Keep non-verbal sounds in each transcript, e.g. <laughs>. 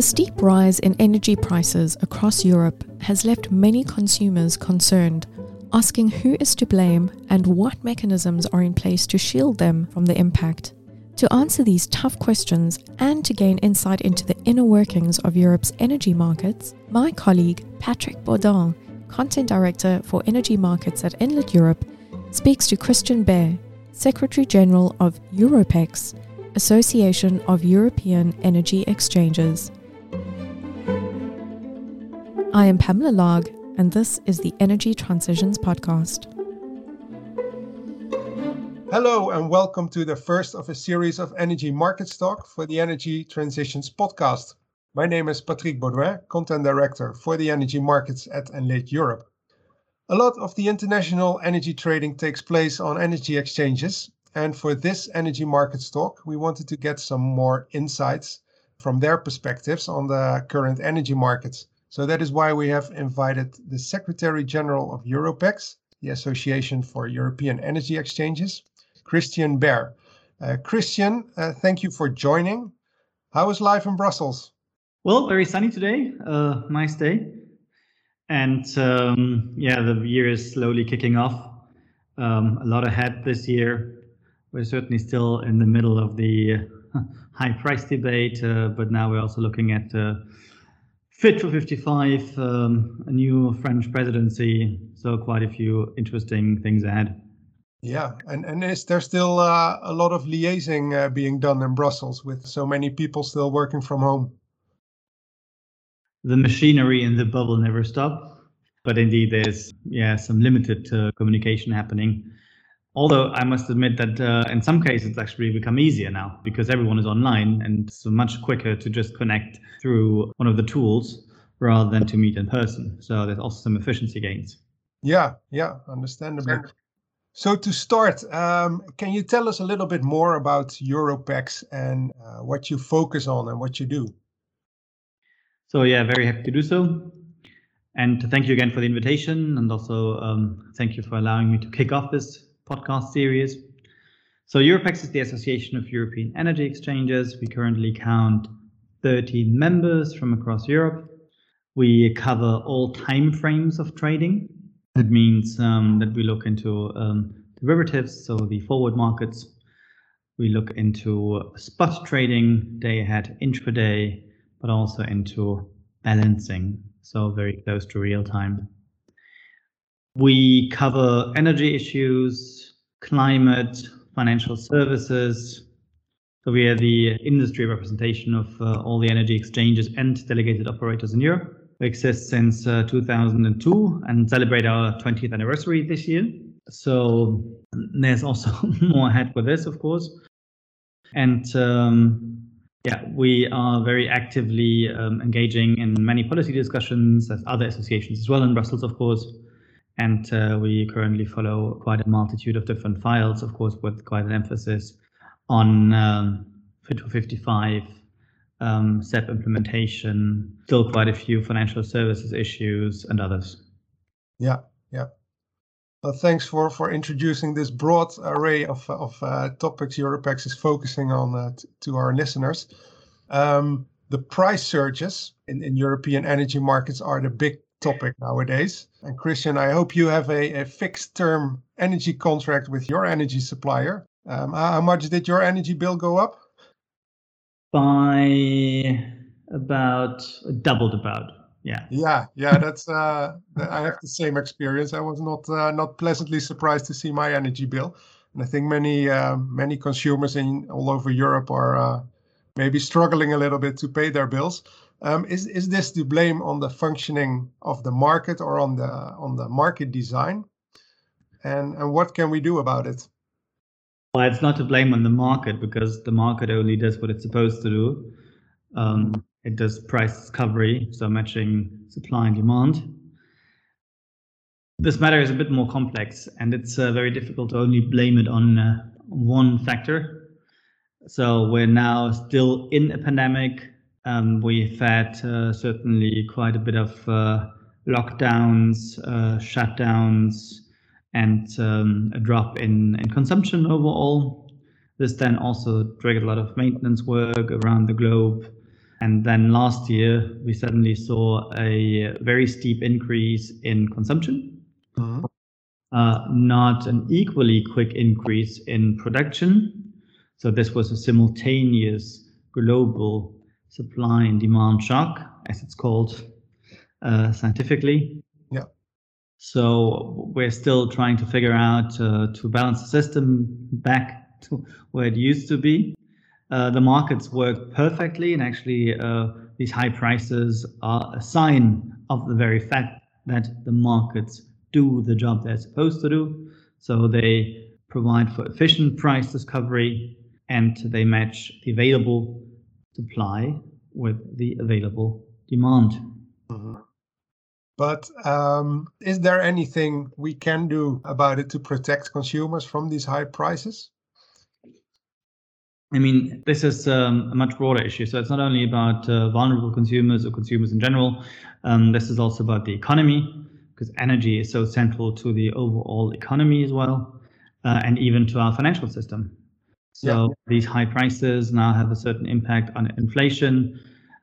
The steep rise in energy prices across Europe has left many consumers concerned, asking who is to blame and what mechanisms are in place to shield them from the impact. To answer these tough questions and to gain insight into the inner workings of Europe's energy markets, my colleague Patrick Baudin, Content Director for Energy Markets at Enlit Europe, speaks to Christian Baer, Secretary General of Europex, Association of European Energy Exchanges. I am Pamela Larg, and this is the Energy Transitions Podcast. Hello, and welcome to the first of a series of Energy Markets Talk for the Energy Transitions Podcast. My name is Patrick Baudouin, Content Director for the Energy Markets at Enlit Europe. A lot of the international energy trading takes place on energy exchanges, and for this Energy Markets Talk, we wanted to get some more insights from their perspectives on the current energy markets. So that is why we have invited the Secretary General of Europex, the Association for European Energy Exchanges, Christian Baer. Uh, Christian, uh, thank you for joining. How is life in Brussels? Well, very sunny today. Uh, nice day. And um, yeah, the year is slowly kicking off. Um, a lot ahead this year. We're certainly still in the middle of the <laughs> high price debate, uh, but now we're also looking at uh, Fit for 55, um, a new French presidency. So quite a few interesting things ahead. Yeah, and, and is there still uh, a lot of liaising uh, being done in Brussels with so many people still working from home? The machinery in the bubble never stop, but indeed there's yeah some limited uh, communication happening. Although I must admit that uh, in some cases it's actually become easier now because everyone is online and it's much quicker to just connect through one of the tools rather than to meet in person. So there's also some efficiency gains. Yeah, yeah, understandably. So to start, um, can you tell us a little bit more about Europex and uh, what you focus on and what you do? So yeah, very happy to do so. And thank you again for the invitation and also um, thank you for allowing me to kick off this podcast series. So Europex is the Association of European Energy Exchanges. We currently count 13 members from across Europe. We cover all time frames of trading. That means um, that we look into um, derivatives, so the forward markets. We look into spot trading, day ahead, intraday, but also into balancing, so very close to real time. We cover energy issues, climate, financial services. So we are the industry representation of uh, all the energy exchanges and delegated operators in Europe. We exist since uh, 2002 and celebrate our 20th anniversary this year. So there's also <laughs> more ahead with this, of course. And um, yeah, we are very actively um, engaging in many policy discussions as other associations as well in Brussels, of course. And uh, we currently follow quite a multitude of different files, of course, with quite an emphasis on um, Fit for 55, um, SEP implementation, still quite a few financial services issues and others. Yeah, yeah. Well, thanks for, for introducing this broad array of, of uh, topics Europex is focusing on uh, t- to our listeners. Um, the price surges in, in European energy markets are the big topic nowadays. And Christian, I hope you have a, a fixed term energy contract with your energy supplier. Um, how much did your energy bill go up? By about doubled about. Yeah. Yeah, yeah, that's uh I have the same experience. I was not uh, not pleasantly surprised to see my energy bill. And I think many uh, many consumers in all over Europe are uh, maybe struggling a little bit to pay their bills. Um, is is this to blame on the functioning of the market or on the on the market design? And and what can we do about it? Well, it's not to blame on the market because the market only does what it's supposed to do. Um, it does price discovery, so matching supply and demand. This matter is a bit more complex, and it's uh, very difficult to only blame it on uh, one factor. So we're now still in a pandemic um, we've had uh, certainly quite a bit of uh, lockdowns, uh, shutdowns, and um, a drop in, in consumption overall. This then also triggered a lot of maintenance work around the globe. And then last year, we suddenly saw a very steep increase in consumption, mm-hmm. uh, not an equally quick increase in production. So this was a simultaneous global supply and demand shock, as it's called uh, scientifically. Yeah. So we're still trying to figure out uh, to balance the system back <laughs> to where it used to be. Uh, the markets work perfectly, and actually, uh, these high prices are a sign of the very fact that the markets do the job they're supposed to do. So they provide for efficient price discovery and they match the available supply with the available demand. Mm-hmm. But um, is there anything we can do about it to protect consumers from these high prices? I mean, this is um, a much broader issue. So it's not only about uh, vulnerable consumers or consumers in general. Um, this is also about the economy, because energy is so central to the overall economy as well, uh, and even to our financial system. So yeah. these high prices now have a certain impact on inflation.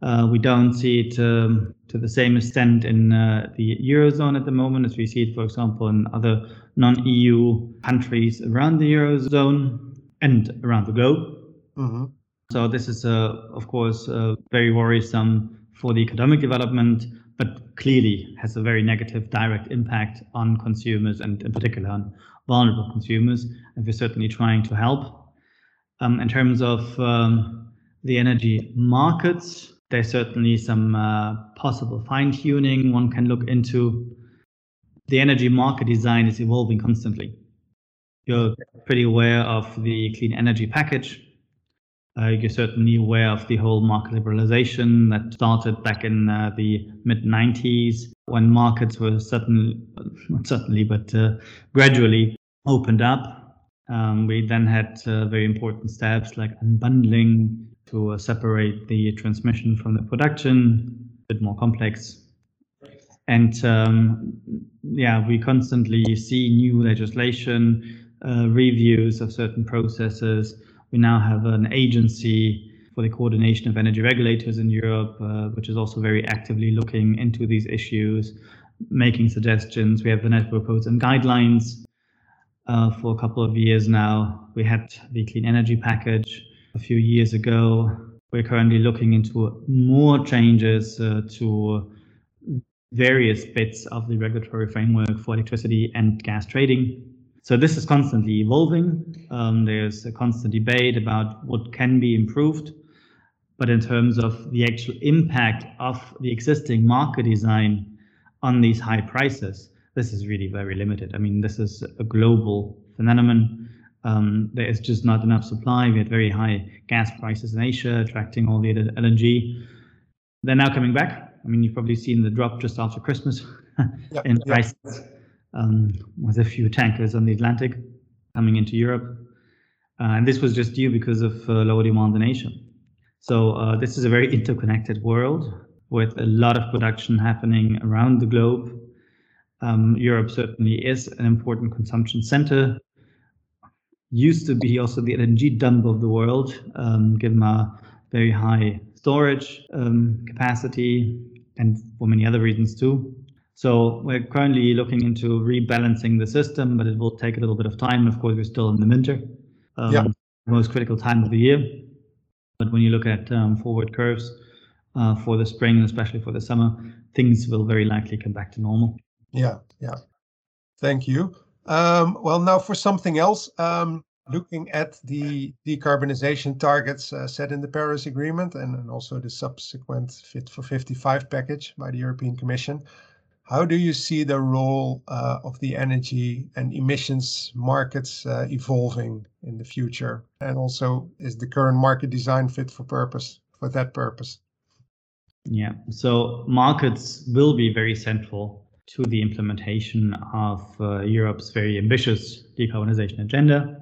Uh, we don't see it um, to the same extent in uh, the eurozone at the moment as we see it, for example, in other non-EU countries around the eurozone and around the globe. Mm-hmm. So this is, uh, of course, uh, very worrisome for the economic development, but clearly has a very negative direct impact on consumers and in particular on vulnerable consumers. And we're certainly trying to help. Um, in terms of um, the energy markets, there's certainly some uh, possible fine tuning one can look into. The energy market design is evolving constantly. You're pretty aware of the clean energy package, uh, you're certainly aware of the whole market liberalization that started back in uh, the mid 90s when markets were suddenly, not suddenly, but uh, gradually opened up. Um, we then had uh, very important steps like unbundling to uh, separate the transmission from the production, a bit more complex. And um, yeah, we constantly see new legislation, uh, reviews of certain processes we now have an agency for the coordination of energy regulators in Europe, uh, which is also very actively looking into these issues, making suggestions. We have the network codes and guidelines uh, for a couple of years now. We had the clean energy package a few years ago. We're currently looking into more changes uh, to various bits of the regulatory framework for electricity and gas trading. So this is constantly evolving. Um, there's a constant debate about what can be improved. But in terms of the actual impact of the existing market design on these high prices, this is really very limited. I mean, this is a global phenomenon. Um, there is just not enough supply. We had very high gas prices in Asia, attracting all the LNG. They're now coming back. I mean, you've probably seen the drop just after Christmas <laughs> yep, in prices. Um, with a few tankers on the Atlantic coming into Europe. Uh, and this was just due because of uh, lower demand in Asia. So uh, this is a very interconnected world with a lot of production happening around the globe. Um, Europe certainly is an important consumption center. Used to be also the LNG dump of the world, um, given our very high storage um, capacity and for many other reasons too. So we're currently looking into rebalancing the system, but it will take a little bit of time. Of course, we're still in the winter, um, yeah. most critical time of the year. But when you look at um, forward curves uh, for the spring, and especially for the summer, things will very likely come back to normal. Yeah, yeah. Thank you. Um, well, now for something else, um, looking at the decarbonization targets uh, set in the Paris Agreement and, and also the subsequent Fit for 55 package by the European Commission. How do you see the role uh, of the energy and emissions markets uh, evolving in the future? And also, is the current market design fit for purpose for that purpose? Yeah, so markets will be very central to the implementation of uh, Europe's very ambitious decarbonization agenda.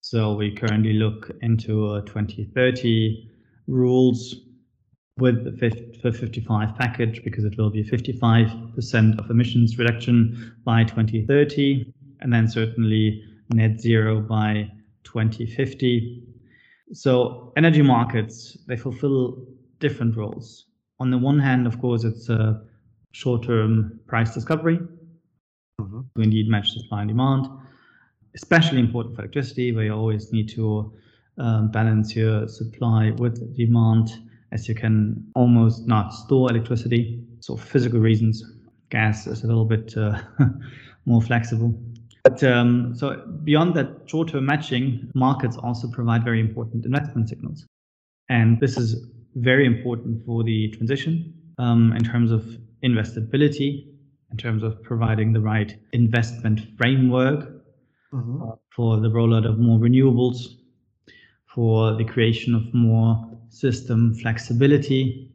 So we currently look into 2030 rules with the 55 package because it will be 55% of emissions reduction by 2030 and then certainly net zero by 2050. So energy markets, they fulfill different roles. On the one hand, of course, it's a short-term price discovery mm-hmm. to indeed match supply and demand, especially important for electricity, where you always need to um, balance your supply with demand, as you can almost not store electricity. So, for physical reasons, gas is a little bit uh, <laughs> more flexible. But um, so beyond that short-term matching, markets also provide very important investment signals, and this is very important for the transition um, in terms of investability, in terms of providing the right investment framework mm-hmm. uh, for the rollout of more renewables, for the creation of more system flexibility.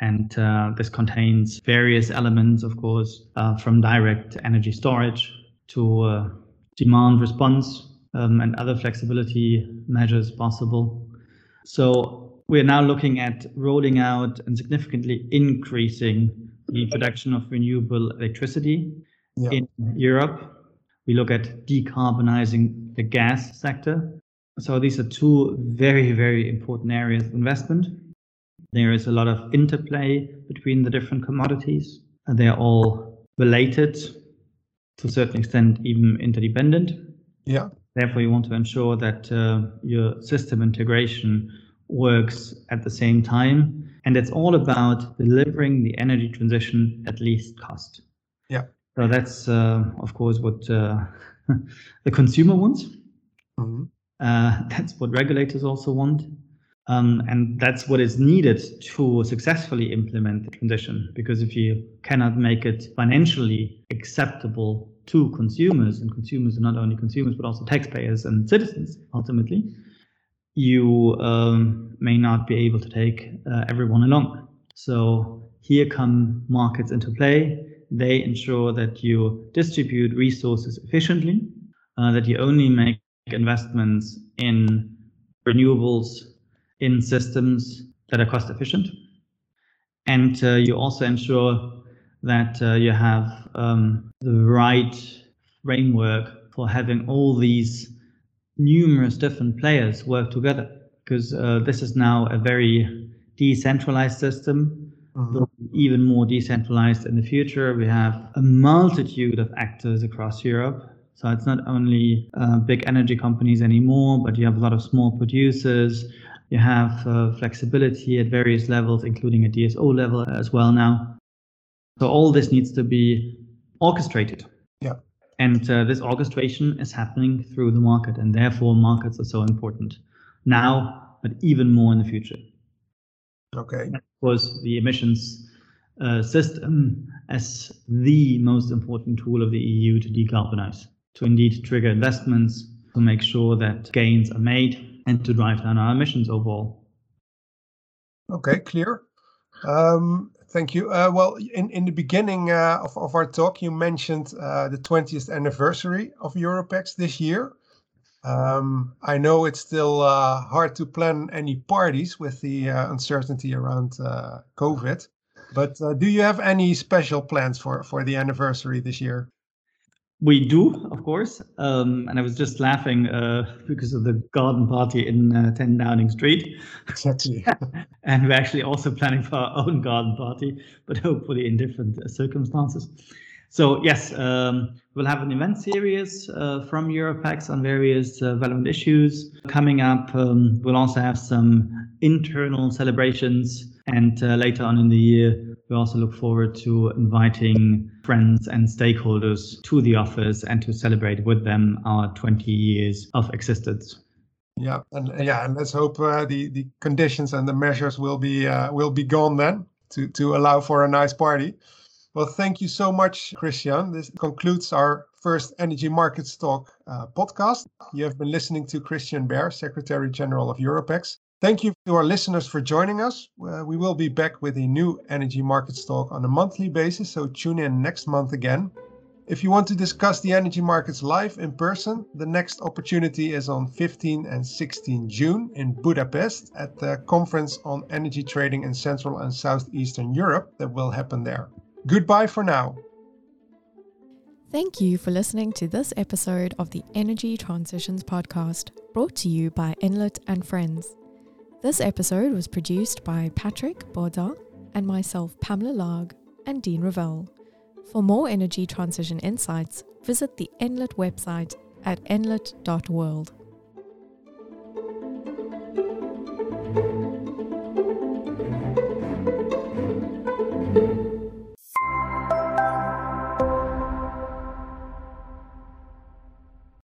And uh, this contains various elements, of course, uh, from direct energy storage to uh, demand response um, and other flexibility measures possible. So we are now looking at rolling out and significantly increasing the production of renewable electricity yeah. in Europe. We look at decarbonizing the gas sector. So these are two very, very important areas of investment. There is a lot of interplay between the different commodities. They're all related to a certain extent even interdependent. Yeah. Therefore, you want to ensure that uh, your system integration works at the same time. And it's all about delivering the energy transition at least cost. Yeah. So that's, uh, of course, what uh, <laughs> the consumer wants. Mm-hmm. Uh, <laughs> that's what regulators also want. Um, and that's what is needed to successfully implement the transition. Because if you cannot make it financially acceptable to consumers, and consumers are not only consumers but also taxpayers and citizens ultimately, you um, may not be able to take uh, everyone along. So here come markets into play. They ensure that you distribute resources efficiently, uh, that you only make investments in renewables in systems that are cost efficient. And uh, you also ensure that uh, you have um, the right framework for having all these numerous different players work together. Because uh, this is now a very decentralized system, mm-hmm. even more decentralized in the future. We have a multitude of actors across Europe. So it's not only uh, big energy companies anymore, but you have a lot of small producers, you have uh, flexibility at various levels, including a DSO level as well now. So all this needs to be orchestrated. Yeah. And uh, this orchestration is happening through the market, and therefore markets are so important now, but even more in the future. Okay. of course, the emissions uh, system as the most important tool of the EU to decarbonize, to indeed trigger investments, to make sure that gains are made and to drive down our emissions overall. Okay, clear. Um, thank you. Uh, well, in, in the beginning uh, of, of our talk, you mentioned uh, the 20th anniversary of Europex this year. Um, I know it's still uh, hard to plan any parties with the uh, uncertainty around uh, COVID, but do you have any special plans for, for the anniversary this year? We do, of course. Um, and I was just laughing uh, because of the garden party in uh, 10 Downing Street. Exactly. <laughs> and we're actually also planning for our own garden party, but hopefully in different uh, circumstances. So, yes, um, we'll have an event series uh, from Europex on various uh, relevant issues coming up. Um, we'll also have some internal celebrations. And uh, later on in the year, we also look forward to inviting friends and stakeholders to the office and to celebrate with them our 20 years of existence. Yeah, and yeah, and let's hope uh, the the conditions and the measures will be uh, will be gone then to to allow for a nice party. Well, thank you so much, Christian. This concludes our first Energy Markets Talk uh, podcast. You have been listening to Christian Baer, Secretary General of Europex. Thank you to our listeners for joining us. Uh, we will be back with a new Energy Markets Talk on a monthly basis, so tune in next month again. If you want to discuss the energy markets live in person, the next opportunity is on 15 and 16 June in Budapest at the conference on energy trading in Central and Southeastern Europe that will happen there. Goodbye for now. Thank you for listening to this episode of the Energy Transitions Podcast, brought to you by Enlit and Friends. This episode was produced by Patrick Baudin and myself, Pamela Larg, and Dean Ravel. For more energy transition insights, visit the Enlit website at enlit.world.